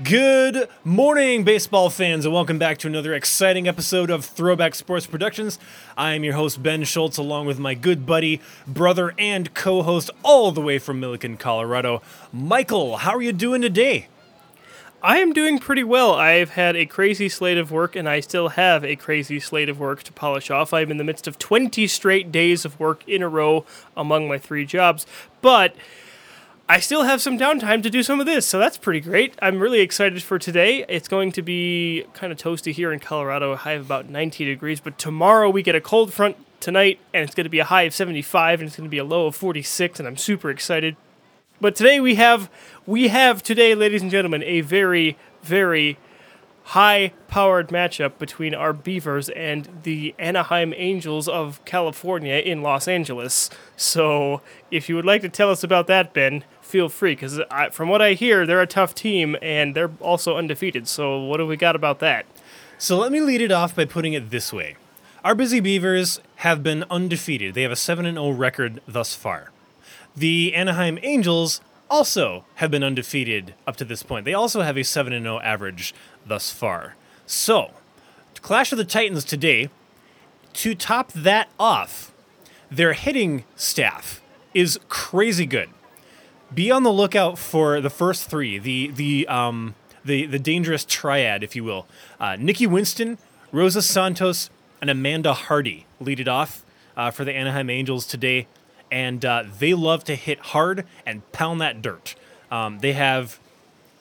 Good morning, baseball fans, and welcome back to another exciting episode of Throwback Sports Productions. I am your host, Ben Schultz, along with my good buddy, brother, and co host, all the way from Milliken, Colorado, Michael. How are you doing today? I am doing pretty well. I've had a crazy slate of work, and I still have a crazy slate of work to polish off. I'm in the midst of 20 straight days of work in a row among my three jobs, but I still have some downtime to do some of this, so that's pretty great. I'm really excited for today. It's going to be kind of toasty here in Colorado, a high of about 90 degrees, but tomorrow we get a cold front tonight, and it's going to be a high of 75, and it's going to be a low of 46, and I'm super excited. But today we have we have today, ladies and gentlemen, a very very high powered matchup between our Beavers and the Anaheim Angels of California in Los Angeles. So, if you would like to tell us about that, Ben, feel free because from what I hear, they're a tough team and they're also undefeated. So, what do we got about that? So, let me lead it off by putting it this way Our busy Beavers have been undefeated, they have a 7 0 record thus far. The Anaheim Angels also have been undefeated up to this point. They also have a 7 0 average thus far. So, Clash of the Titans today, to top that off, their hitting staff is crazy good be on the lookout for the first three, the the um the the dangerous triad, if you will. Uh, Nikki Winston, Rosa Santos, and Amanda Hardy lead it off uh, for the Anaheim Angels today, and uh, they love to hit hard and pound that dirt. Um, they have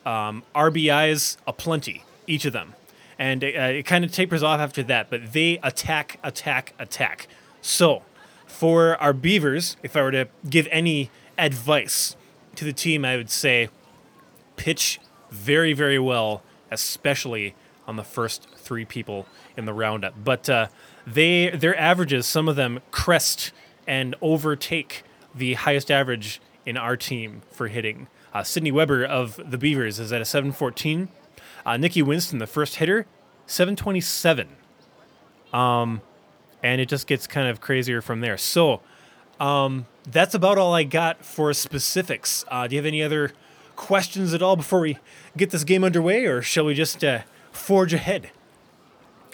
um, RBIs aplenty, each of them, and uh, it kind of tapers off after that. But they attack, attack, attack. So, for our Beavers, if I were to give any advice to the team, I would say pitch very, very well, especially on the first three people in the roundup. But uh, they their averages, some of them crest and overtake the highest average in our team for hitting. Uh, Sydney Weber of the Beavers is at a 714. Uh, Nikki Winston, the first hitter, 727. Um, and it just gets kind of crazier from there. So um, that's about all I got for specifics. Uh, do you have any other questions at all before we get this game underway, or shall we just uh, forge ahead?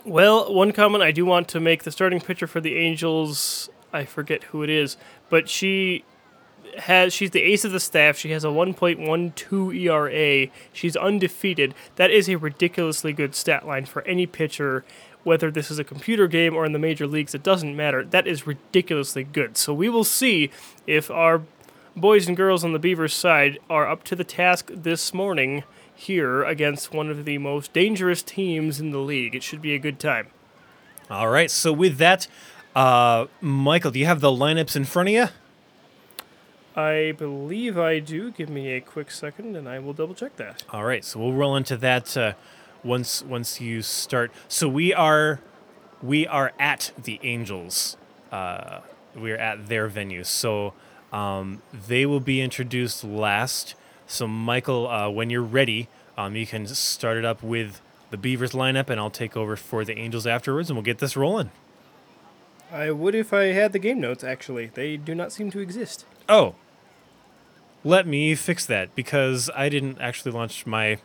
Well, one comment I do want to make the starting pitcher for the Angels, I forget who it is, but she has she's the ace of the staff. She has a 1.12 ERA. She's undefeated. That is a ridiculously good stat line for any pitcher whether this is a computer game or in the major leagues, it doesn't matter. That is ridiculously good. So we will see if our boys and girls on the Beavers side are up to the task this morning here against one of the most dangerous teams in the league. It should be a good time. All right. So with that, uh, Michael, do you have the lineups in front of you? I believe I do. Give me a quick second, and I will double check that. All right. So we'll roll into that. Uh, once once you start. So we are we are at the Angels. Uh, we are at their venue. So um, they will be introduced last. So Michael, uh, when you're ready, um, you can start it up with the Beavers lineup, and I'll take over for the Angels afterwards, and we'll get this rolling. I would if I had the game notes. Actually, they do not seem to exist. Oh, let me fix that because I didn't actually launch my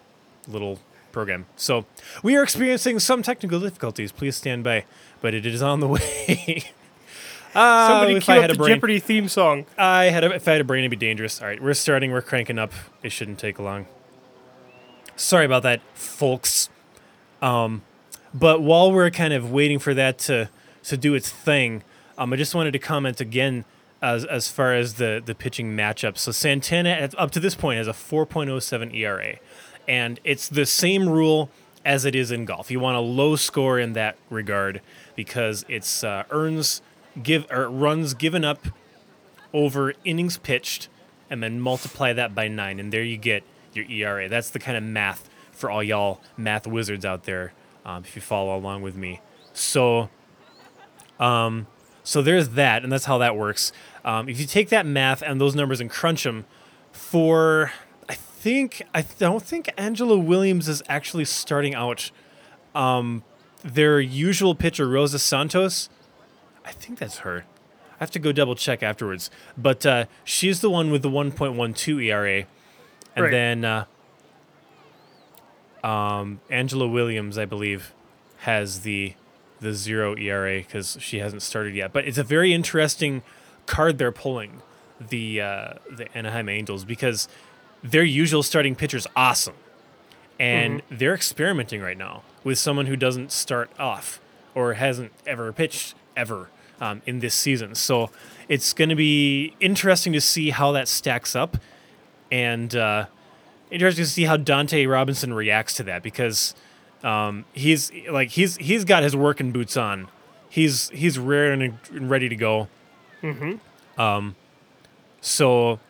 little program. So we are experiencing some technical difficulties. Please stand by, but it is on the way. uh, Somebody cue up the brain, Jeopardy theme song. I had a, if I had a brain, it'd be dangerous. All right, we're starting. We're cranking up. It shouldn't take long. Sorry about that, folks. Um, but while we're kind of waiting for that to to do its thing, um, I just wanted to comment again as as far as the the pitching matchup. So Santana up to this point has a 4.07 ERA and it's the same rule as it is in golf. You want a low score in that regard because it's uh, earns give or runs given up over innings pitched, and then multiply that by nine, and there you get your ERA. That's the kind of math for all y'all math wizards out there. Um, if you follow along with me, so um, so there's that, and that's how that works. Um, if you take that math and those numbers and crunch them for think I don't think Angela Williams is actually starting out. Um, their usual pitcher Rosa Santos, I think that's her. I have to go double check afterwards, but uh, she's the one with the 1.12 ERA, and right. then uh, Um, Angela Williams, I believe, has the the zero ERA because she hasn't started yet. But it's a very interesting card they're pulling, the uh, the Anaheim Angels, because their usual starting pitcher's awesome, and they're experimenting right now with someone who doesn't start off or hasn't ever pitched ever um, in this season. So it's going to be interesting to see how that stacks up, and uh, interesting to see how Dante Robinson reacts to that because um, he's like he's he's got his working boots on. He's he's rare and ready to go. Mm-hmm. Um, so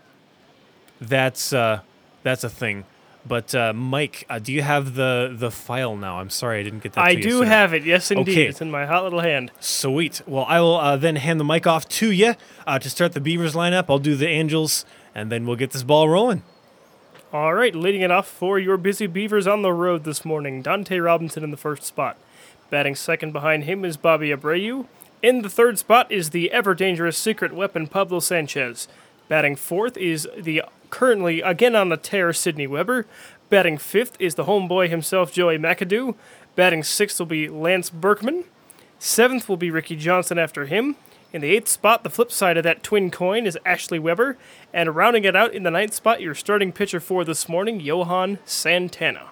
that's uh, that's a thing. But uh, Mike, uh, do you have the the file now? I'm sorry I didn't get that. I do sooner. have it. Yes, indeed. Okay. It's in my hot little hand. Sweet. Well, I will uh, then hand the mic off to you uh, to start the Beavers lineup. I'll do the Angels, and then we'll get this ball rolling. All right, leading it off for your busy Beavers on the road this morning. Dante Robinson in the first spot. Batting second behind him is Bobby Abreu. In the third spot is the ever dangerous secret weapon Pablo Sanchez. Batting fourth is the currently again on the tear Sidney Weber. Batting fifth is the homeboy himself Joey McAdoo. Batting sixth will be Lance Berkman. Seventh will be Ricky Johnson after him. In the eighth spot, the flip side of that twin coin is Ashley Weber. And rounding it out in the ninth spot, your starting pitcher for this morning, Johan Santana.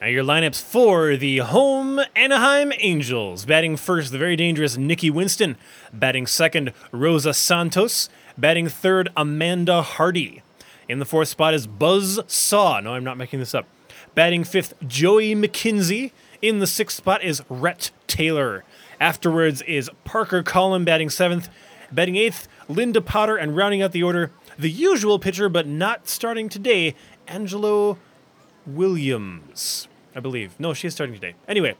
Now your lineups for the home Anaheim Angels. Batting first, the very dangerous Nikki Winston. Batting second, Rosa Santos. Batting third, Amanda Hardy. In the fourth spot is Buzz Saw. No, I'm not making this up. Batting fifth, Joey McKinsey. In the sixth spot is Rhett Taylor. Afterwards is Parker Collin batting seventh. Batting eighth, Linda Potter. And rounding out the order, the usual pitcher, but not starting today, Angelo Williams, I believe. No, she's starting today. Anyway,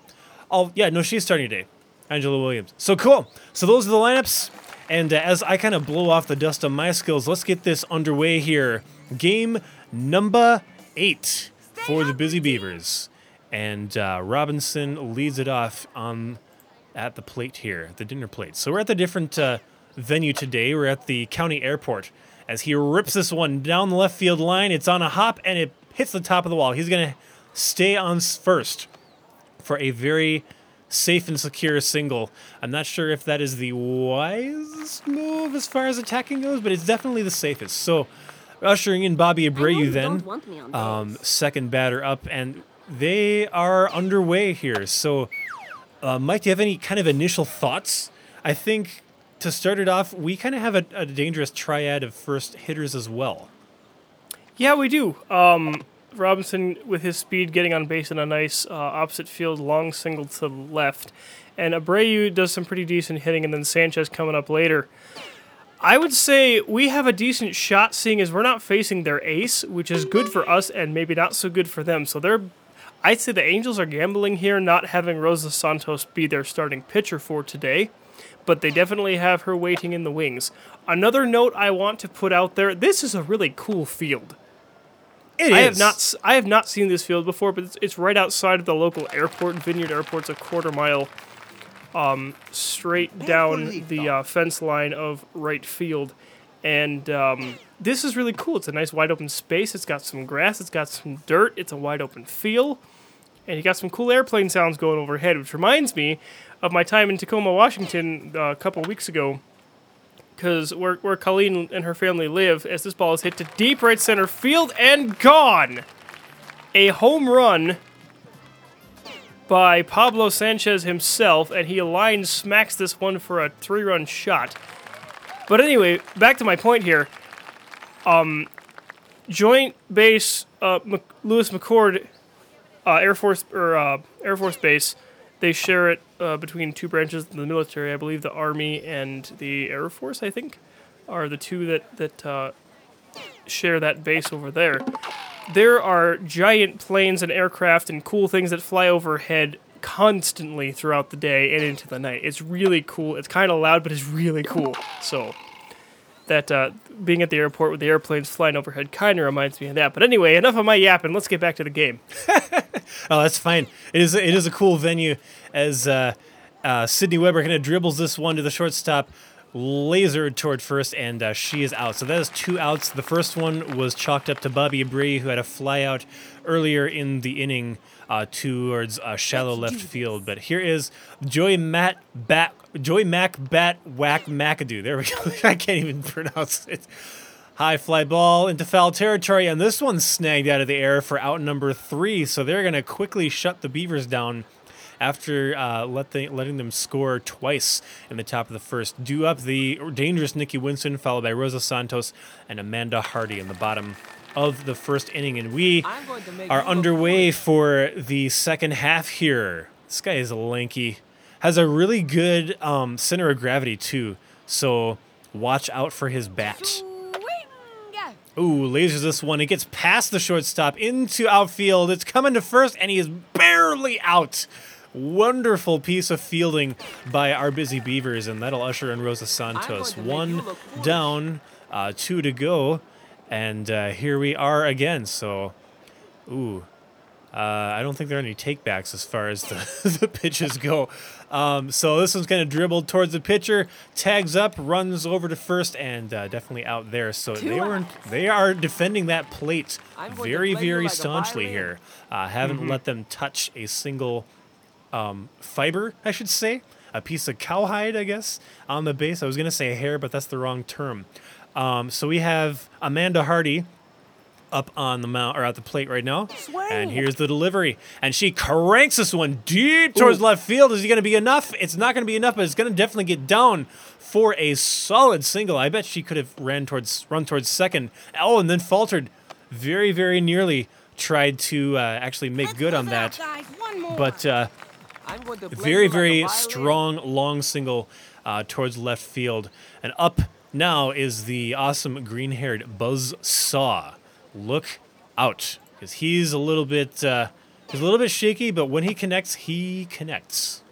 I'll yeah, no, she's starting today. Angela Williams. So cool. So those are the lineups. And uh, as I kind of blow off the dust on my skills, let's get this underway here. Game number eight for the Busy Beavers, and uh, Robinson leads it off on at the plate here, the dinner plate. So we're at the different uh, venue today. We're at the county airport as he rips this one down the left field line. It's on a hop and it hits the top of the wall. He's going to stay on first for a very safe and secure single. I'm not sure if that is the wisest move as far as attacking goes, but it's definitely the safest. So ushering in Bobby Abreu then don't want me on um, second batter up, and they are underway here. So, uh, Mike, do you have any kind of initial thoughts? I think to start it off, we kind of have a, a dangerous triad of first hitters as well. Yeah, we do. Um, Robinson, with his speed, getting on base in a nice uh, opposite field long single to the left. And Abreu does some pretty decent hitting, and then Sanchez coming up later. I would say we have a decent shot, seeing as we're not facing their ace, which is good for us and maybe not so good for them. So they're, I'd say the Angels are gambling here, not having Rosa Santos be their starting pitcher for today, but they definitely have her waiting in the wings. Another note I want to put out there: this is a really cool field. It I have not s- I have not seen this field before, but it's, it's right outside of the local airport. Vineyard Airport's a quarter mile um, straight down the uh, fence line of right field, and um, this is really cool. It's a nice wide open space. It's got some grass. It's got some dirt. It's a wide open feel, and you got some cool airplane sounds going overhead, which reminds me of my time in Tacoma, Washington, uh, a couple weeks ago. Because where, where Colleen and her family live, as this ball is hit to deep right center field and gone. A home run by Pablo Sanchez himself, and he aligns, smacks this one for a three run shot. But anyway, back to my point here. Um, Joint Base uh, Mc- Lewis McChord uh, Air Force or uh, Air Force Base, they share it uh, between two branches of the military. I believe the Army and the Air Force, I think, are the two that that uh, share that base over there. There are giant planes and aircraft and cool things that fly overhead constantly throughout the day and into the night. It's really cool. It's kind of loud, but it's really cool. So that uh, being at the airport with the airplanes flying overhead kind of reminds me of that. But anyway, enough of my yapping. Let's get back to the game. Oh, that's fine. It is. It is a cool venue. As uh, uh, Sydney Weber kind of dribbles this one to the shortstop, lasered toward first, and uh, she is out. So that is two outs. The first one was chalked up to Bobby Abreu, who had a fly out earlier in the inning uh, towards uh, shallow left field. But here is Joey Matt Bat Joey Mac Bat Whack McAdoo. There we go. I can't even pronounce it. High fly ball into foul territory, and this one's snagged out of the air for out number three. So they're going to quickly shut the Beavers down after uh, let the, letting them score twice in the top of the first. Do up the dangerous Nikki Winston, followed by Rosa Santos and Amanda Hardy in the bottom of the first inning. And we are underway for the second half here. This guy is lanky, has a really good um, center of gravity, too. So watch out for his bat. Ooh, lasers this one. It gets past the shortstop into outfield. It's coming to first, and he is barely out. Wonderful piece of fielding by our busy Beavers, and that'll usher in Rosa Santos. One down, uh, two to go, and uh, here we are again. So, ooh, uh, I don't think there are any takebacks as far as the, the pitches go. Um, so this one's kind of dribbled towards the pitcher, tags up, runs over to first, and uh, definitely out there. So they were they are defending that plate very very like staunchly here. Uh, haven't mm-hmm. let them touch a single um, fiber, I should say, a piece of cowhide, I guess, on the base. I was gonna say hair, but that's the wrong term. Um, so we have Amanda Hardy up on the mount or at the plate right now. Swing. And here's the delivery. And she cranks this one deep towards Ooh. left field. Is it going to be enough? It's not going to be enough, but it's going to definitely get down for a solid single. I bet she could have ran towards run towards second. Oh, and then faltered very very nearly tried to uh, actually make Let's good on that. But uh, very very strong long single uh, towards left field. And up now is the awesome green-haired Buzz Saw look out because he's a little bit uh, he's a little bit shaky, but when he connects, he connects.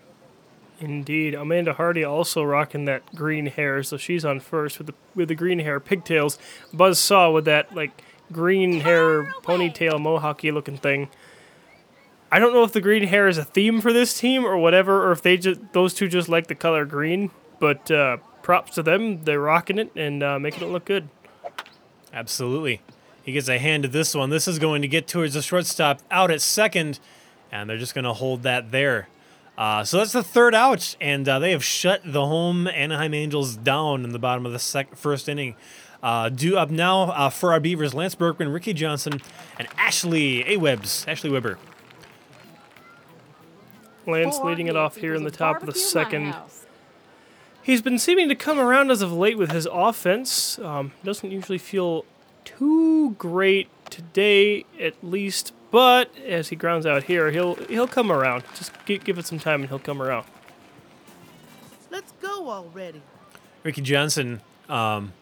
Indeed, Amanda Hardy also rocking that green hair, so she's on first with the with the green hair pigtails. Buzz Saw with that like green hair ponytail mohawky looking thing. I don't know if the green hair is a theme for this team or whatever, or if they just those two just like the color green. But uh, props to them, they're rocking it and uh, making it look good. Absolutely. He gets a hand to this one. This is going to get towards the shortstop out at second, and they're just going to hold that there. Uh, so that's the third out, and uh, they have shut the home Anaheim Angels down in the bottom of the sec- first inning. Uh, due up now uh, for our Beavers, Lance Berkman, Ricky Johnson, and Ashley A. Awebs. Ashley Weber. Lance leading it off here in the top of the second. He's been seeming to come around as of late with his offense. Um, doesn't usually feel too great today, at least. But as he grounds out here, he'll he'll come around. Just give, give it some time, and he'll come around. Let's go already. Ricky Johnson, um,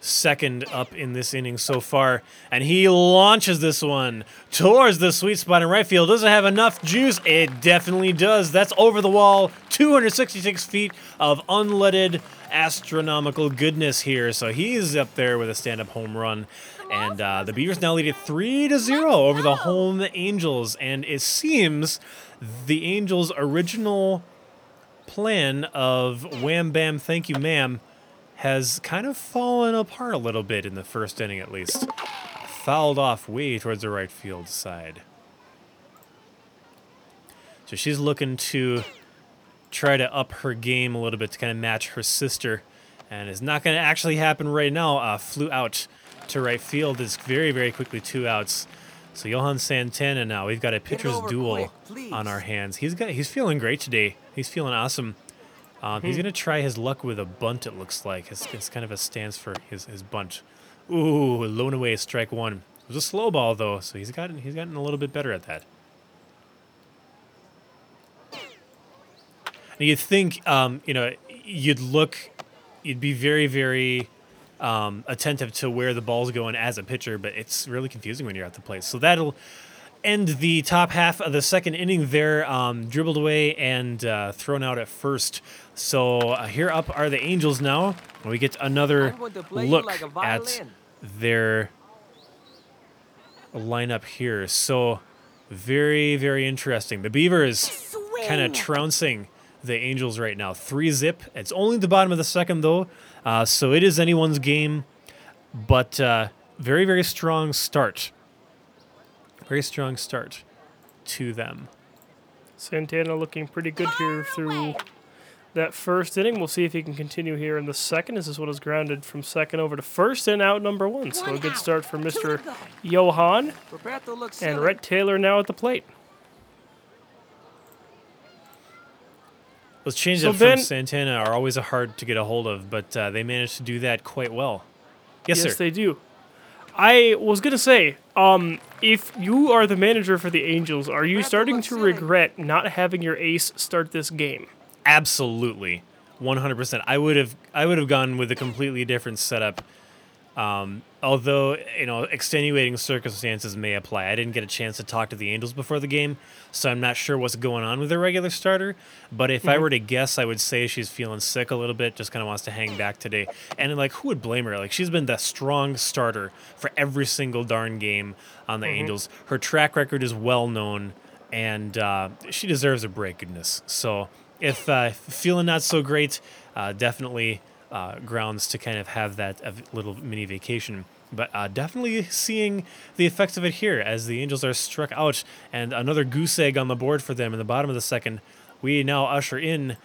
second up in this inning so far, and he launches this one towards the sweet spot in right field. Does it have enough juice? It definitely does. That's over the wall, 266 feet of unleaded astronomical goodness here. So he's up there with a stand-up home run. And uh, the Beavers now lead it three to zero over the home Angels, and it seems the Angels' original plan of "Wham Bam, Thank You, Ma'am" has kind of fallen apart a little bit in the first inning, at least. Fouled off way towards the right field side. So she's looking to try to up her game a little bit to kind of match her sister. And it's not going to actually happen right now. Uh, flew out to right field. It's very, very quickly two outs. So Johan Santana now. We've got a pitcher's duel quick, on our hands. He's got he's feeling great today. He's feeling awesome. Um, he's hmm. gonna try his luck with a bunt. It looks like it's, it's kind of a stance for his, his bunt. Ooh, lone away strike one. It was a slow ball though, so he's gotten he's gotten a little bit better at that. you'd think, um, you know, you'd look, you'd be very, very um, attentive to where the ball's going as a pitcher, but it's really confusing when you're at the plate. So that'll end the top half of the second inning there, um, dribbled away and uh, thrown out at first. So uh, here up are the Angels now. We get another look like at their lineup here. So very, very interesting. The Beavers kind of trouncing the Angels right now. Three zip. It's only the bottom of the second though, uh, so it is anyone's game. But uh, very very strong start Very strong start to them. Santana looking pretty good here through that first inning. We'll see if he can continue here in the second. This is what is grounded from second over to first and out number one. So a good start for Mr. Johan and silly. Rhett Taylor now at the plate. Those changes So from Ben- Santana are always a hard to get a hold of, but uh, they managed to do that quite well. Yes, yes, sir. they do. I was gonna say, um, if you are the manager for the Angels, are you starting to regret not having your ace start this game? Absolutely, one hundred percent. I would have I would have gone with a completely different setup. Um, although you know extenuating circumstances may apply. I didn't get a chance to talk to the Angels before the game, so I'm not sure what's going on with their regular starter. But if I were to guess, I would say she's feeling sick a little bit, just kind of wants to hang back today. And like, who would blame her? Like she's been the strong starter for every single darn game on the Angels. Her track record is well known, and uh, she deserves a break. Goodness. So if uh, feeling not so great, uh, definitely uh, grounds to kind of have that uh, little mini vacation. But uh, definitely seeing the effects of it here as the Angels are struck out and another goose egg on the board for them in the bottom of the second. We now usher in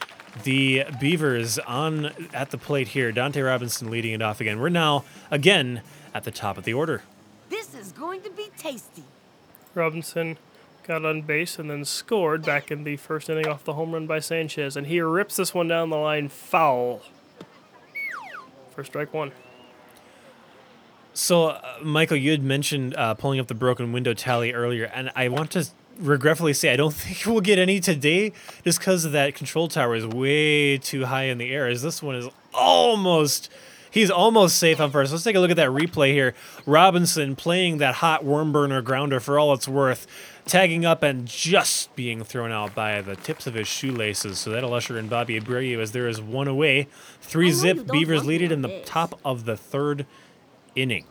the Beavers on at the plate here. Dante Robinson leading it off again. We're now again at the top of the order. This is going to be tasty. Robinson got on base and then scored back in the first inning off the home run by Sanchez, and he rips this one down the line foul. For strike one. So, uh, Michael, you had mentioned uh, pulling up the broken window tally earlier, and I want to regretfully say I don't think we'll get any today just because that control tower is way too high in the air. As this one is almost. He's almost safe on first. Let's take a look at that replay here. Robinson playing that hot worm burner grounder for all it's worth, tagging up and just being thrown out by the tips of his shoelaces. So that'll usher in Bobby Abreu as there is one away. Three zip. Beavers want lead it in the this. top of the third inning.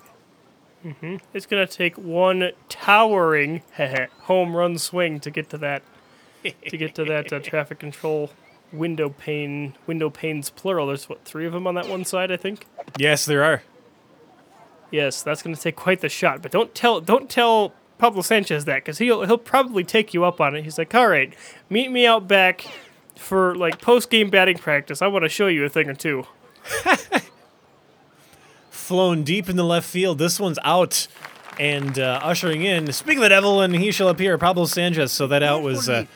Mm-hmm. It's going to take one towering home run swing to get to that to get to that uh, traffic control window pane window panes plural. There's what three of them on that one side, I think. Yes, there are. Yes, that's going to take quite the shot. But don't tell don't tell Pablo Sanchez that because he'll he'll probably take you up on it. He's like, all right, meet me out back for like post game batting practice. I want to show you a thing or two. Flown deep in the left field. This one's out. And uh, ushering in, speak of the devil, and he shall appear, Pablo Sanchez. So that out was uh,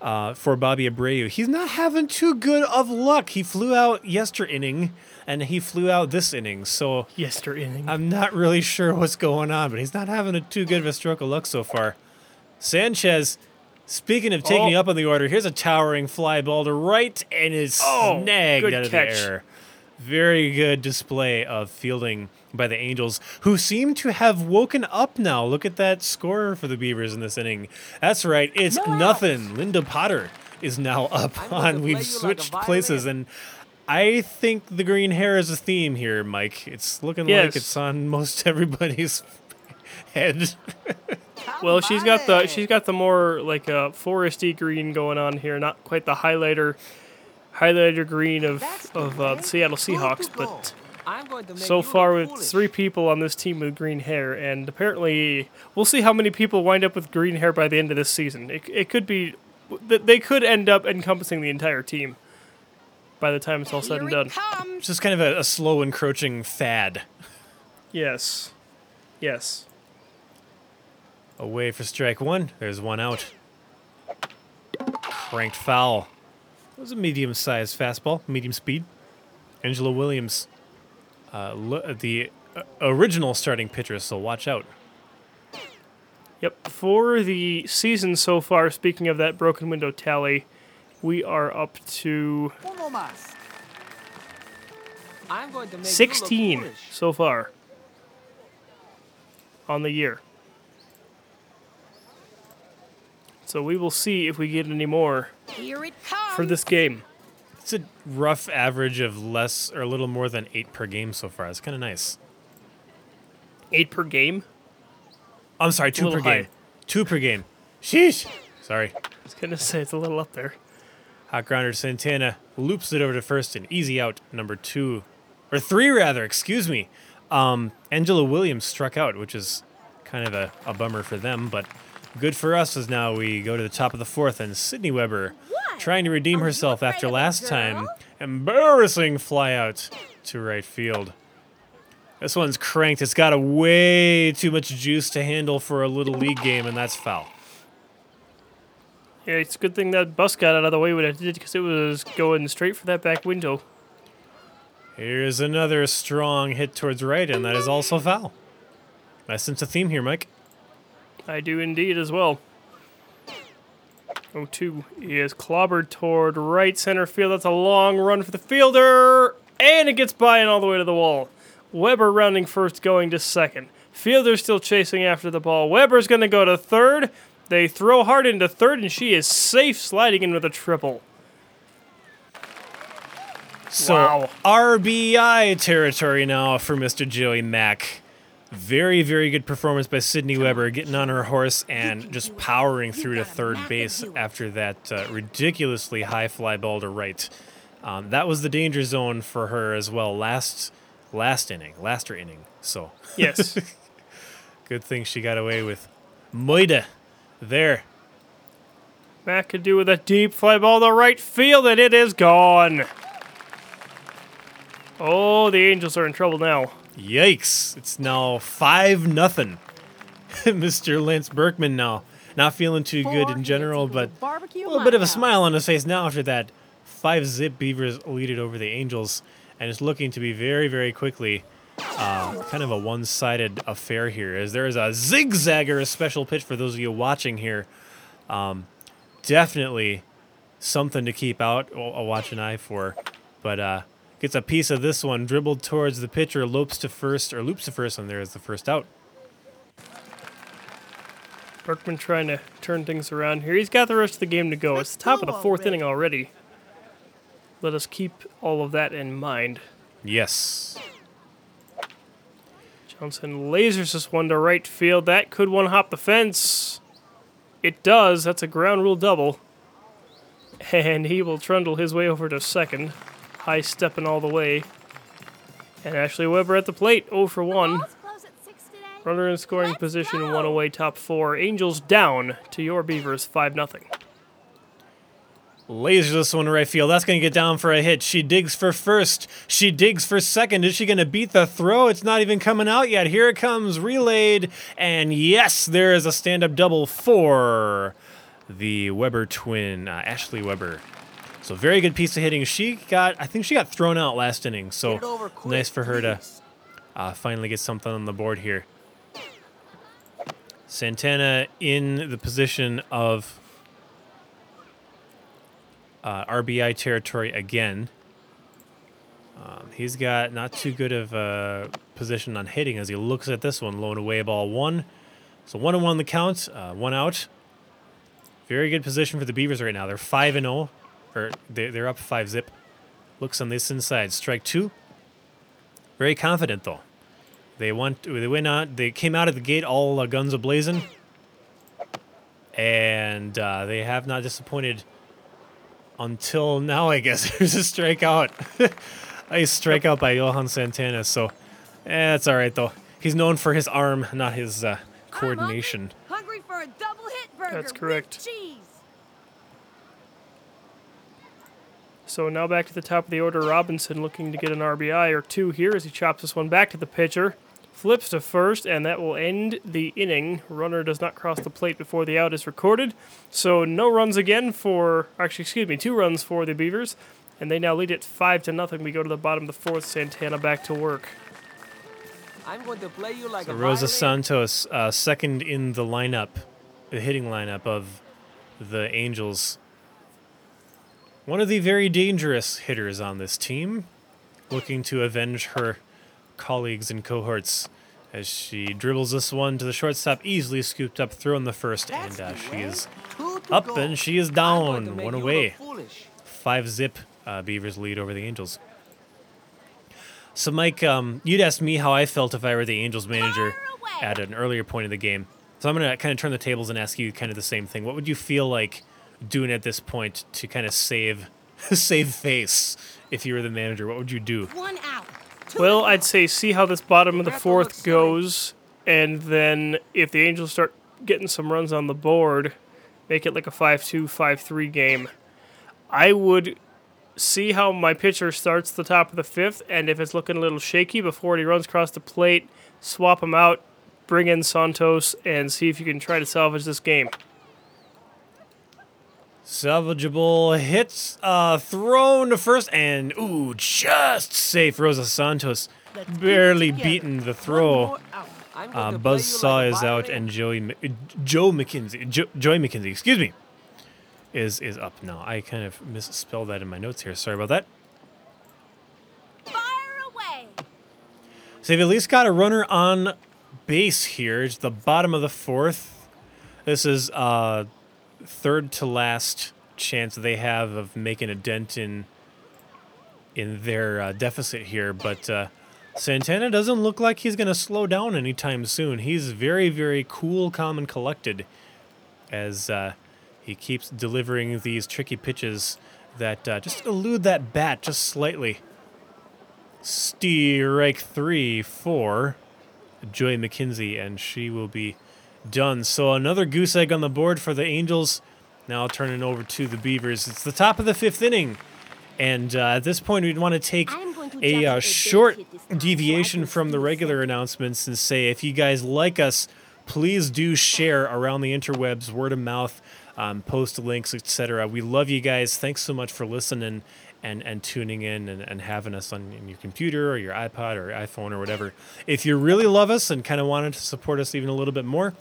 uh, for Bobby Abreu. He's not having too good of luck. He flew out yester inning, and he flew out this inning. So Yester inning. I'm not really sure what's going on, but he's not having a too good of a stroke of luck so far. Sanchez, speaking of taking Oh. you up on the order, here's a towering fly ball to right and is Oh, snagged out of catch. the air. Very good display of fielding by the Angels, who seem to have woken up now. Look at that score for the Beavers in this inning. That's right, it's No nothing. Linda Potter is now up I'm going to on. We've you like switched places, and I think the green hair is a theme here, Mike. It's looking like it's on most everybody's head. Well, she's got the she's got the more like uh, foresty green going on here, not quite the highlighter highlighter green of of uh, the Seattle Seahawks, but I'm going to make so far with three people on this team with green hair, and apparently we'll see how many people wind up with green hair by the end of this season. It, it could be th- they could end up encompassing the entire team by the time it's all said and done. it. It's just kind of a, a slow encroaching fad. Yes, yes. Away for strike one. There's one out. Cranked foul. It was a medium sized fastball, medium speed. Angela Williams, uh, lo- the uh, original starting pitcher, so watch out. Yep. For the season so far, speaking of that broken window tally, we are up to Uno más. I'm going to make you 16 so far on the year. So we will see if we get any more Here it comes. for this game. It's a rough average of less or a little more than eight per game so far. It's kind of nice. Eight per game? I'm sorry, two per high. game. Two per game. Sheesh. Sorry. I was going to say it's a little up there. Hot grounder Santana loops it over to first and easy out number two or three rather. Excuse me. Um, Angela Williams struck out, which is kind of a, a bummer for them, but good for us as now we go to the top of the fourth and Sydney Weber What? trying to redeem Are herself after last time. Embarrassing fly out to right field. This one's cranked. It's got a way too much juice to handle for a little league game, and that's foul. Yeah, it's a good thing that bus got out of the way when it did because it was going straight for that back window. Here's another strong hit towards right, and that is also foul. I sense a theme here, Mike. I do indeed as well. 0-2 is clobbered toward right center field. That's a long run for the fielder, and it gets by and all the way to the wall. Weber rounding first, going to second. Fielder still chasing after the ball. Weber's going to go to third. They throw hard into third, and she is safe, sliding in with a triple. So Wow. RBI territory now for Mr. Joey Mack. Very, very good performance by Sydney Weber, getting on her horse and just powering through to third base after that uh, ridiculously high fly ball to right. Um, that was the danger zone for her as well last last inning, last inning. So Yes. good thing she got away with Moida there. Matt could do with a deep fly ball to right field, and it is gone. Oh, the Angels are in trouble now. Yikes! It's now five nothing. Mr. Lance Berkman now not feeling too good in general, but a little bit of a smile on his face now after that five zip Beavers lead it over the Angels, and it's looking to be very, very quickly uh, kind of a one-sided affair here. As there is a zigzagger, a special pitch for those of you watching here. Um, definitely something to keep out, a watch an eye for, but uh, gets a piece of this one, dribbled towards the pitcher, lopes to first or loops to first, and there is the first out. Berkman trying to turn things around here. He's got the rest of the game to go. It's the top of the fourth inning already. Let us keep all of that in mind. Yes. Johnson lasers this one to right field. That could one hop the fence. It does. That's a ground rule double. And he will trundle his way over to second. High stepping all the way. And Ashley Weber at the plate, 0 for 1. Runner in scoring Let's position, go. one away, top four. Angels down to your Beavers, 5 0. Lasers this one right field. That's going to get down for a hit. She digs for first. She digs for second. Is she going to beat the throw? It's not even coming out yet. Here it comes, relayed. And yes, there is a stand up double for the Weber twin, uh, Ashley Weber. So, very good piece of hitting. She got, I think she got thrown out last inning. So, quick, nice for her to uh, finally get something on the board here. Santana in the position of uh, RBI territory again. Um, he's got not too good of a position on hitting as he looks at this one, low and away ball one. So one and one the count, uh, one out. Very good position for the Beavers right now. They're five and zero, or they- they're up five zip. Looks on this inside, strike two. Very confident though. They went. They went out. They came out of the gate all uh, guns a blazing, and uh, they have not disappointed until now. I guess there's a strikeout, a strikeout by Johan Santana. So, eh, that's all right though. He's known for his arm, not his uh, coordination. Hungry, hungry for a double hit burger. That's with correct. cheese. So now back to the top of the order. Robinson looking to get an RBI or two here as he chops this one back to the pitcher. Flips to first, and that will end the inning. Runner does not cross the plate before the out is recorded. So no runs again for, actually, excuse me, two runs for the Beavers. And they now lead it 5 to nothing. We go to the bottom of the fourth. Santana back to work. I'm going to play you like So a Rosa violin. Santos, uh, second in the lineup, the hitting lineup of the Angels. One of the very dangerous hitters on this team, looking to avenge her colleagues and cohorts as she dribbles this one to the shortstop, easily scooped up, thrown the first, That's and uh, she is up go. and she is I'm going to down, one away. Five zip uh, Beavers lead over the Angels. So, Mike, um, you'd asked me how I felt if I were the Angels manager at an earlier point of the game. So, I'm going to kind of turn the tables and ask you kind of the same thing. What would you feel like doing at this point to kind of save save face if you were the manager? What would you do? One out. Well, I'd say see how this bottom of the fourth goes, and then if the Angels start getting some runs on the board, make it like a 5-2, 5-3 game. I would see how my pitcher starts the top of the fifth, and if it's looking a little shaky before he runs across the plate, swap him out, bring in Santos, and see if you can try to salvage this game. Salvageable hits, uh, thrown to first, and ooh, just safe. Rosa Santos Let's keep it barely beaten the throw. more out. I'm going Uh, Buzz Saw like is out, and Joey Joe McKenzie, jo- Joey McKenzie, excuse me, is is up now. I kind of misspelled that in my notes here. Sorry about that. Fire away. So they've at least got a runner on base here. It's the bottom of the fourth. This is uh, third to last chance they have of making a dent in in their uh, deficit here. But uh, Santana doesn't look like he's going to slow down anytime soon. He's very, very cool, calm, and collected as uh, he keeps delivering these tricky pitches that uh, just elude that bat just slightly. Strike three for Joy McKenzie, and she will be done. So another goose egg on the board for the Angels. Now turning over to the Beavers. It's the top of the fifth inning, and uh, at this point, we'd want to take to a uh, a short hit this time so I deviation from the regular announcements and say if you guys like us, please do share around the interwebs, word of mouth, um, post links, etc. We love you guys. Thanks so much for listening and, and tuning in and, and having us on your computer or your iPod or iPhone or whatever. If you really love us and kind of wanted to support us even a little bit more,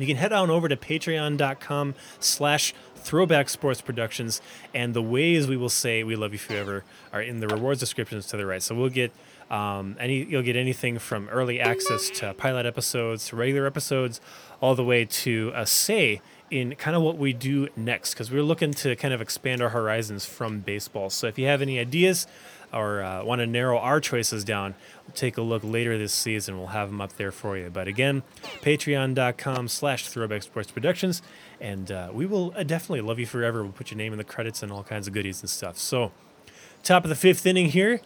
you can head on over to patreon.com slash throwback sports productions and the ways we will say we love you forever are in the rewards descriptions to the right. So we'll get um, any you'll get anything from early access to pilot episodes to regular episodes all the way to a say in kind of what we do next because we're looking to kind of expand our horizons from baseball. So if you have any ideas or uh, want to narrow our choices down, take a look later this season. We'll have them up there for you. But again, patreon.com slash throwback sports productions. And uh, we will uh, definitely love you forever. We'll put your name in the credits and all kinds of goodies and stuff. So, top of the fifth inning here.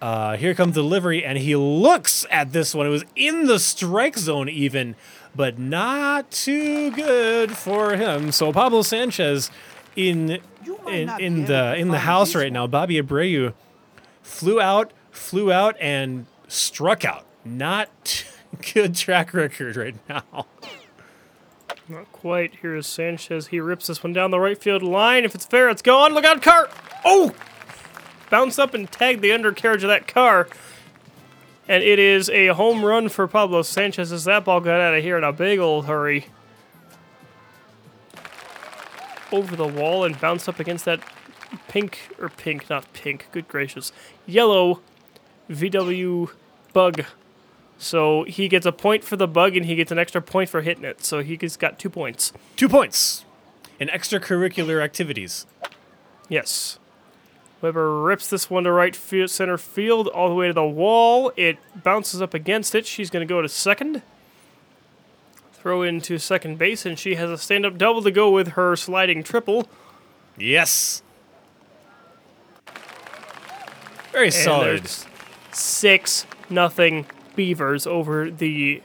Uh, here comes delivery, and he looks at this one. It was in the strike zone, even, but not too good for him. So Pablo Sanchez in in, in the in the house right now. Bobby Abreu flew out, flew out, and struck out. Not good track record right now. Not quite. Here's Sanchez. He rips this one down the right field line. If it's fair, it's gone. Look out, car! Oh! Bounce up and tag the undercarriage of that car. And it is a home run for Pablo Sanchez as that ball got out of here in a big old hurry. Over the wall and bounced up against that pink, or pink, not pink, good gracious, yellow VW bug. So he gets a point for the bug and he gets an extra point for hitting it. So he has got two points. Two points in extracurricular activities. Yes. Weber rips this one to right field, center field, all the way to the wall. It bounces up against it. She's going to go to second. Throw into second base, and she has a stand up double to go with her sliding triple. Yes. Very And solid. six nothing Beavers over the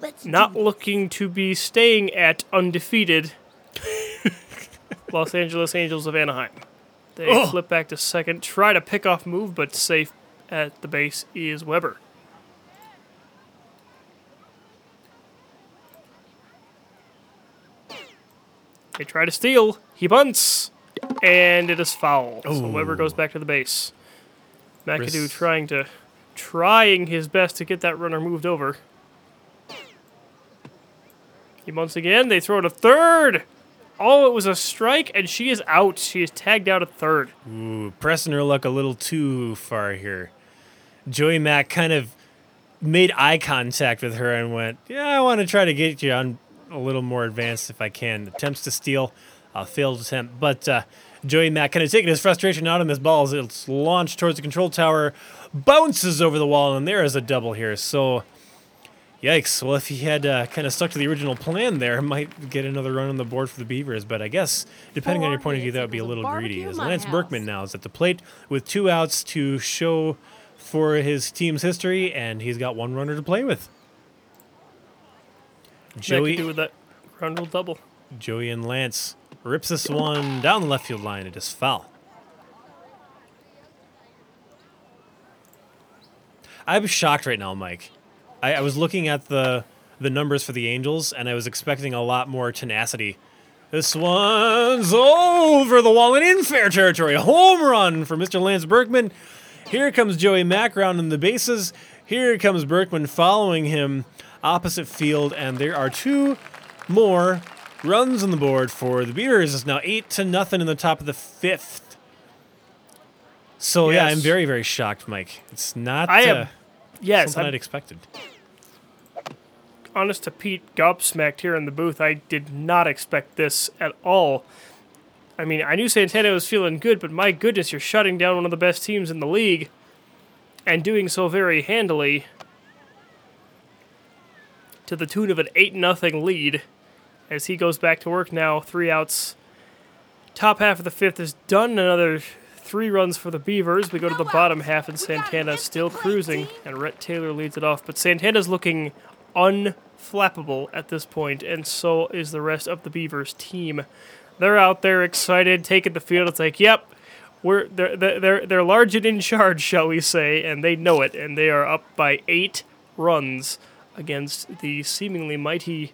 Let's not looking to be staying at undefeated Los Angeles Angels of Anaheim. They Ugh. flip back to second, try to pick off move, but safe at the base is Weber. They try to steal. He bunts, and it is foul. So Ooh. Weber goes back to the base. McAdoo Wrist- trying to trying his best to get that runner moved over. He bunts again. They throw it to third. Oh, it was a strike, and she is out. She is tagged out at third. Ooh, pressing her luck a little too far here. Joey Mack kind of made eye contact with her and went, "Yeah, I want to try to get you on a little more advanced if I can." Attempts to steal, uh, failed attempt, but uh, Joey Mack kind of taking his frustration out on this ball as it's launched towards the control tower, bounces over the wall, and there is a double here. So. Yikes. Well, if he had uh, kind of stuck to the original plan there, might get another run on the board for the Beavers. But I guess, depending on your point of view, that would be a little greedy. As Lance Berkman now is at the plate with two outs to show for his team's history, and he's got one runner to play with. That Joey, could do with that ground rule double. Joey and Lance rips this one down the left field line. It is foul. I'm shocked right now, Mike. I, I was looking at the the numbers for the Angels, and I was expecting a lot more tenacity. This one's over the wall and in fair territory. Home run for Mr. Lance Berkman. Here comes Joey Mack rounding the bases. Here comes Berkman following him opposite field, and there are two more runs on the board for the Beavers. is now eight to nothing in the top of the fifth. So yeah, I'm very very shocked, Mike. It's not I uh, am- Yes, something I'm I'd expected. honest to Pete gobsmacked here in the booth. I did not expect this at all. I mean, I knew Santana was feeling good, but my goodness, you're shutting down one of the best teams in the league and doing so very handily to the tune of an 8 nothing lead as he goes back to work now, three outs. Top half of the fifth is done. Another three runs for the Beavers. We go to the bottom half, and Santana still cruising, and Rhett Taylor leads it off. But Santana's looking unflappable at this point, and so is the rest of the Beavers team. They're out there excited, taking the field. It's like, yep, we're they're they're they're, they're large and in charge, shall we say, and they know it, and they are up by eight runs against the seemingly mighty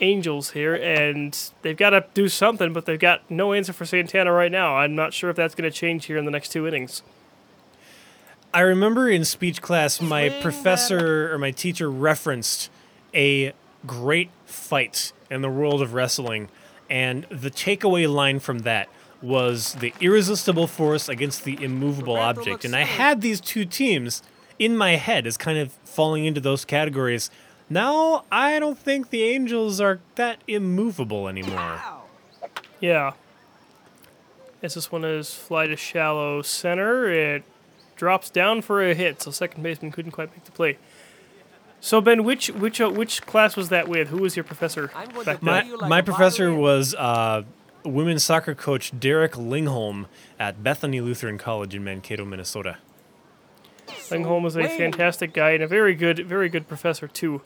Angels here, and they've got to do something, but they've got no answer for Santana right now. I'm not sure if that's going to change here in the next two innings. I remember in speech class, my professor or my teacher referenced a great fight in the world of wrestling, and the takeaway line from that was the irresistible force against the immovable object. And I had these two teams in my head as kind of falling into those categories. Now, I don't think the Angels are that immovable anymore. Yeah. As this one is fly to shallow center, it drops down for a hit, so second baseman couldn't quite make the play. So Ben, which which uh, which class was that with? Who was your professor? Back then? My, like my professor violin? was uh, women's soccer coach Derek Lingholm at Bethany Lutheran College in Mankato, Minnesota. Lingholm was a fantastic guy and a very good, very good professor too.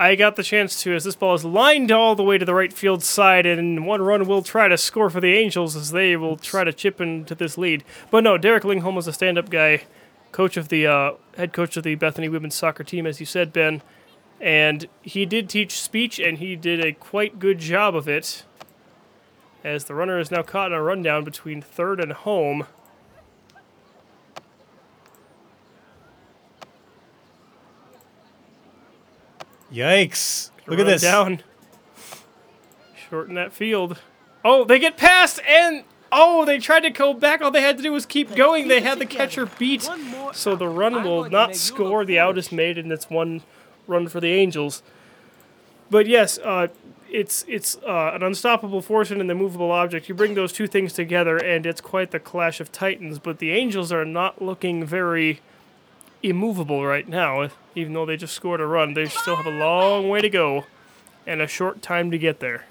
I got the chance to, as this ball is lined all the way to the right field side, and one run will try to score for the Angels as they will try to chip into this lead. But no, Derek Lingholm was a stand-up guy, coach of the uh, head coach of the Bethany women's soccer team, as you said, Ben, and he did teach speech, and he did a quite good job of it. As the runner is now caught in a rundown between third and home. Yikes! Look at Run this. Down. Shorten that field. Oh, they get past and oh, they tried to go back. All they had to do was keep going. They had the catcher beat. So the run I'm will not score. The out is made, and it's one run for the Angels. But yes, uh, it's it's uh, an unstoppable force and an immovable object. You bring those two things together, and it's quite the clash of titans. But the Angels are not looking very immovable right now. Even though they just scored a run, they still have a long way to go and a short time to get there.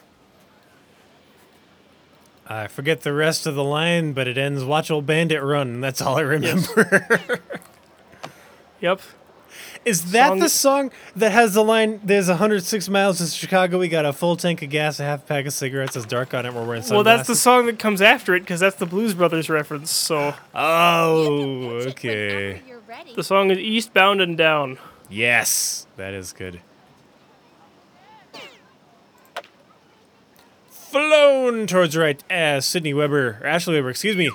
I forget the rest of the line, but it ends "Watch old bandit run." That's all I remember. Yep. Is that Song- the song that has the line? There's 106 miles to Chicago. We got a full tank of gas, a half pack of cigarettes. It's dark on it. We're wearing sunglasses. Well, that's the song that comes after it because that's the Blues Brothers reference. So Oh, okay. Whenever you're ready. the song is Eastbound and Down. Yes, that is good. Flown towards right as Sydney Weber, or Ashley Weber, excuse me,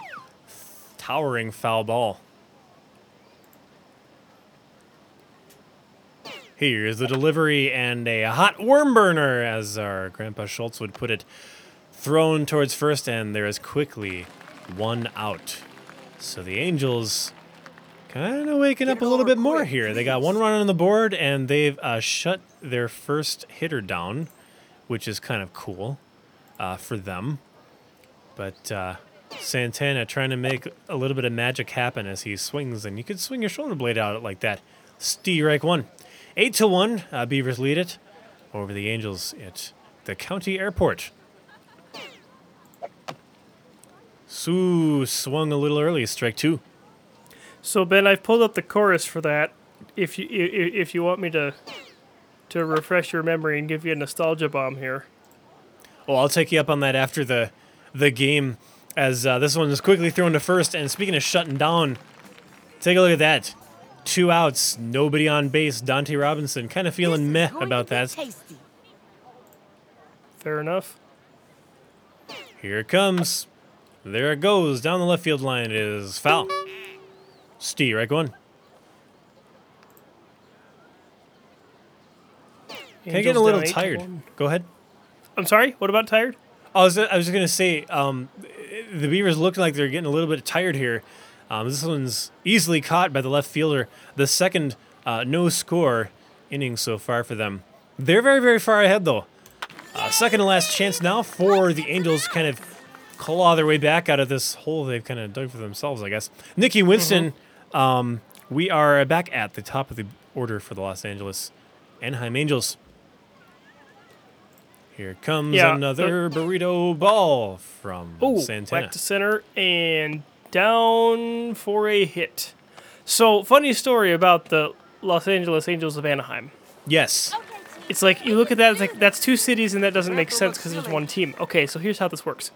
towering foul ball. Here's the delivery and a hot worm burner, as our Grandpa Schultz would put it, thrown towards first, and there is quickly one out. So the Angels kind of waking up a little bit more here. They got one run on the board, and they've uh, shut their first hitter down, which is kind of cool uh, for them. But uh, Santana trying to make a little bit of magic happen as he swings, and you could swing your shoulder blade out like that. Strike one. Eight to one. Uh, Beavers lead it over the Angels at the county airport. Sue swung a little early. Strike two. So Ben, I've pulled up the chorus for that. If you i- i- if you want me to to refresh your memory and give you a nostalgia bomb here. Well, I'll take you up on that after the the game, as uh, this one is quickly thrown to first. And speaking of shutting down, take a look at that. Two outs, nobody on base. Dante Robinson kind of feeling meh about that. Tasty. Fair enough. Here it comes. There it goes. Down the left field line it is foul. Steve, right going. Kind of getting a little down eight to tired. one. Go ahead. I'm sorry. What about tired? I was I was just gonna say um, the Beavers look like they're getting a little bit tired here. Um, this one's easily caught by the left fielder. The second uh, no score inning so far for them. They're very very far ahead though. Uh, second to last chance now for the Angels, to kind of claw their way back out of this hole they've kind of dug for themselves, I guess. Nikki Winston, um, we are back at the top of the order for the Los Angeles Anaheim Angels. Here comes Yeah, another burrito ball from Oh, Santana. back to center and down for a hit. So, funny story about the Los Angeles Angels of Anaheim. yes. It's like you look at that, it's like that's two cities, and that doesn't make sense because there's one team. Okay, so here's how this works: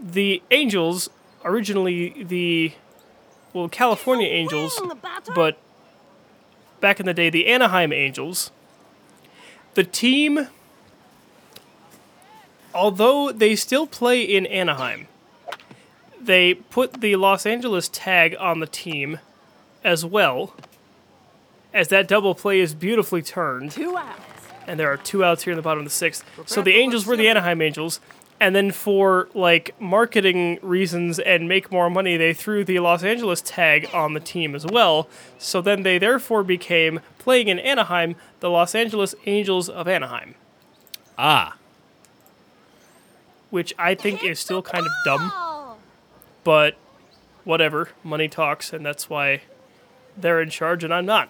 the Angels, originally the well California Angels, but back in the day the Anaheim Angels. The team, although they still play in Anaheim, they put the Los Angeles tag on the team as well. As that double play is beautifully turned Two outs. and there are two outs here in the bottom of the sixth. So the Angels were the Anaheim Angels, and then for like marketing reasons and make more money, they threw the Los Angeles tag on the team as well. So then they therefore became playing in Anaheim, the Los Angeles Angels of Anaheim, Ah. which I think is still kind of dumb, but whatever. Money talks, and that's why they're in charge and I'm not.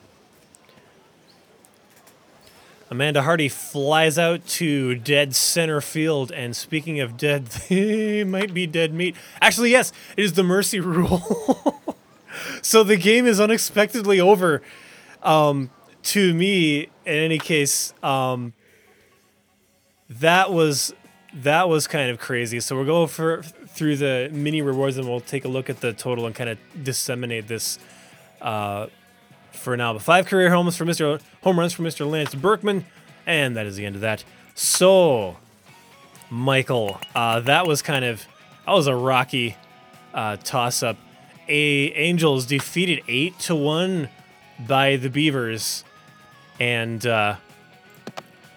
Amanda Hardy flies out to dead center field, and speaking of dead, they might be dead meat. Actually, yes, it is the mercy rule. so the game is unexpectedly over. Um, to me, in any case, um, that was that was kind of crazy. So we'll go for through the mini rewards, and we'll take a look at the total and kind of disseminate this for now. But five career homers for Mr. Home runs for Mr. Lance Berkman, and that is the end of that. So, Michael, uh, that was kind of that was a rocky uh, toss up. A Angels defeated eight to one by the Beavers, and uh,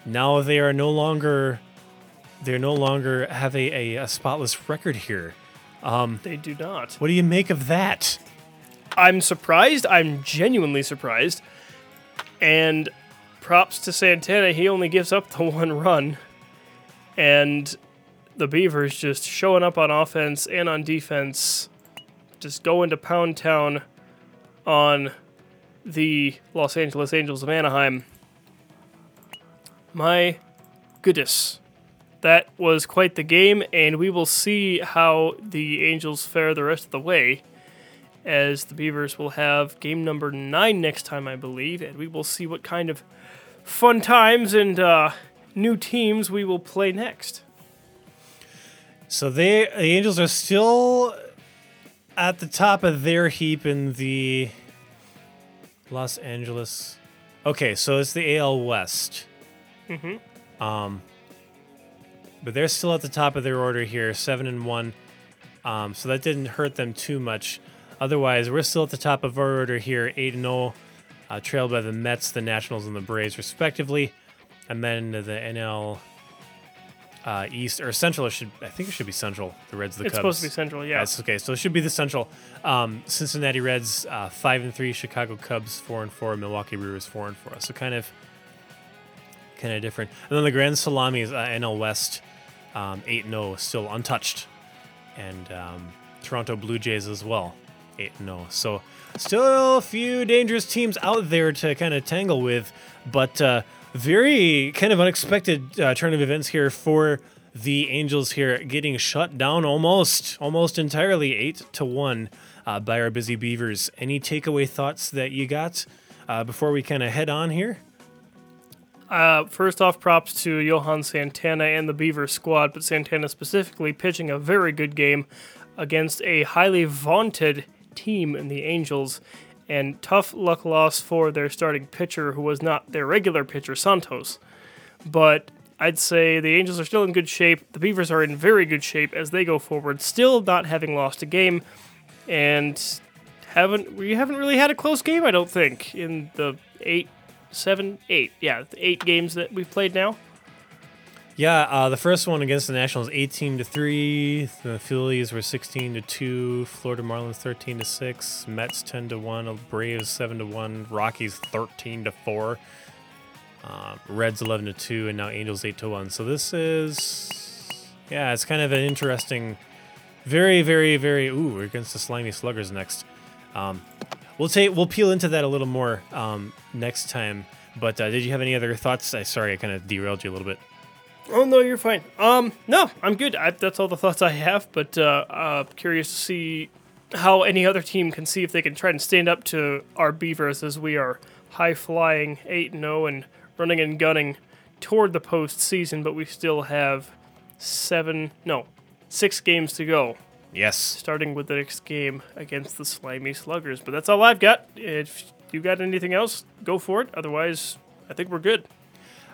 now they are no longer they're no longer have a, a, a spotless record here. They do not. What do you make of that? I'm surprised. I'm genuinely surprised. And props to Santana, he only gives up the one run. And the Beavers just showing up on offense and on defense, just going to pound town on the Los Angeles Angels of Anaheim. My goodness. That was quite the game, and we will see how the Angels fare the rest of the way as the Beavers will have game number nine next time, I believe, and we will see what kind of fun times and uh, new teams we will play next. So they the Angels are still at the top of their heap in the Los Angeles. Okay, so it's the AL West. Mm-hmm. Um, but they're still at the top of their order here, seven and one. Um, so that didn't hurt them too much. Otherwise, we're still at the top of our order here, eight and zero, uh, trailed by the Mets, the Nationals, and the Braves, respectively. And then the NL uh, East or Central. It should I think it should be Central. The Reds, the it's Cubs. It's supposed to be Central, yeah. That's okay. So it should be the Central. Um, Cincinnati Reds uh, five and three, Chicago Cubs four and four, Milwaukee Brewers four and four. So kind of, kind of different. And then the Grand Salami is uh, NL West um, eight and zero, still untouched, and um, Toronto Blue Jays as well eight zero. So still a few dangerous teams out there to kind of tangle with, but uh, very kind of unexpected uh, turn of events here for the Angels here getting shut down almost almost entirely eight to one uh, by our busy Beavers. Any takeaway thoughts that you got uh, before we kind of head on here? Uh, first off, props to Johan Santana and the Beaver squad, but Santana specifically pitching a very good game against a highly vaunted team in the Angels. And tough luck loss for their starting pitcher, who was not their regular pitcher, Santos. But I'd say the Angels are still in good shape. The Beavers are in very good shape as they go forward, still not having lost a game, and haven't we haven't really had a close game. I don't think in the eight, seven, eight, yeah, eight games that we've played now. Yeah, uh, the first one against the Nationals, eighteen to three. The Phillies were sixteen to two. Florida Marlins thirteen to six. Mets ten to one. Braves seven to one. Rockies thirteen to four. Uh, Reds eleven to two, and now Angels eight to one. So this is, yeah, it's kind of an interesting, very, very, very. Ooh, we're against the slimy sluggers next. Um, we'll take we'll peel into that a little more um, next time. But uh, did you have any other thoughts? I sorry, I kind of derailed you a little bit. Oh no, you're fine. Um, no, I'm good. I, that's all the thoughts I have. But uh, uh, curious to see how any other team can see if they can try and stand up to our Beavers as we are high flying eight and zero and running and gunning toward the postseason. But we still have seven, no, six games to go. Yes. Starting with the next game against the slimy sluggers. But that's all I've got. If you got anything else, go for it. Otherwise, I think we're good.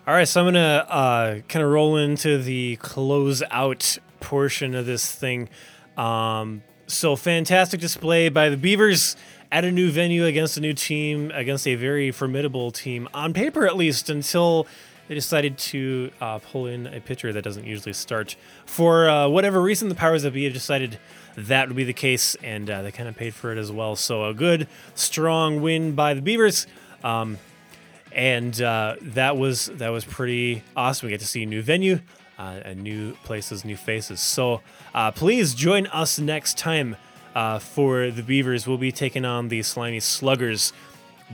All right, so I'm gonna uh, kind of roll into the close out portion of this thing. Um, so fantastic display by the Beavers at a new venue against a new team, against a very formidable team on paper at least, until they decided to uh, pull in a pitcher that doesn't usually start. For uh, whatever reason, the powers that be have decided that would be the case, and uh, they kind of paid for it as well. So a good, strong win by the Beavers. Um, and uh, that was that was pretty awesome. We get to see a new venue, uh, and new places, new faces. So uh, please join us next time uh, for the Beavers. We'll be taking on the Slimy Sluggers,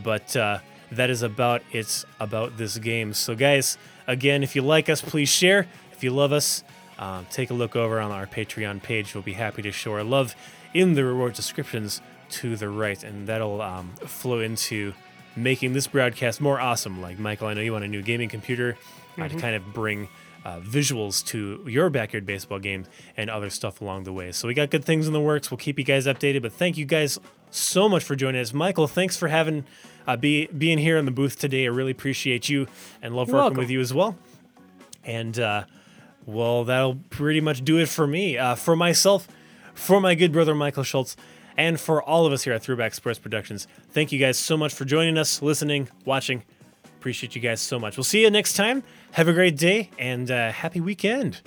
but uh, that is about it about this game. So guys, again, if you like us, please share. If you love us, um, take a look over on our Patreon page. We'll be happy to show our love in the reward descriptions to the right, and that'll um, flow into making this broadcast more awesome. Like Michael, I know you want a new gaming computer uh, to kind of bring uh, visuals to your backyard baseball games and other stuff along the way. So we got good things in the works. We'll keep you guys updated. But thank you guys so much for joining us, Michael. Thanks for having uh, be being here in the booth today. I really appreciate you and love You're working welcome. with you as well. And uh, well, that'll pretty much do it for me. Uh, for myself, for my good brother Michael Schultz, and for all of us here at Throwback Sports Productions. Thank you guys so much for joining us, listening, watching. Appreciate you guys so much. We'll see you next time. Have a great day and uh, happy weekend.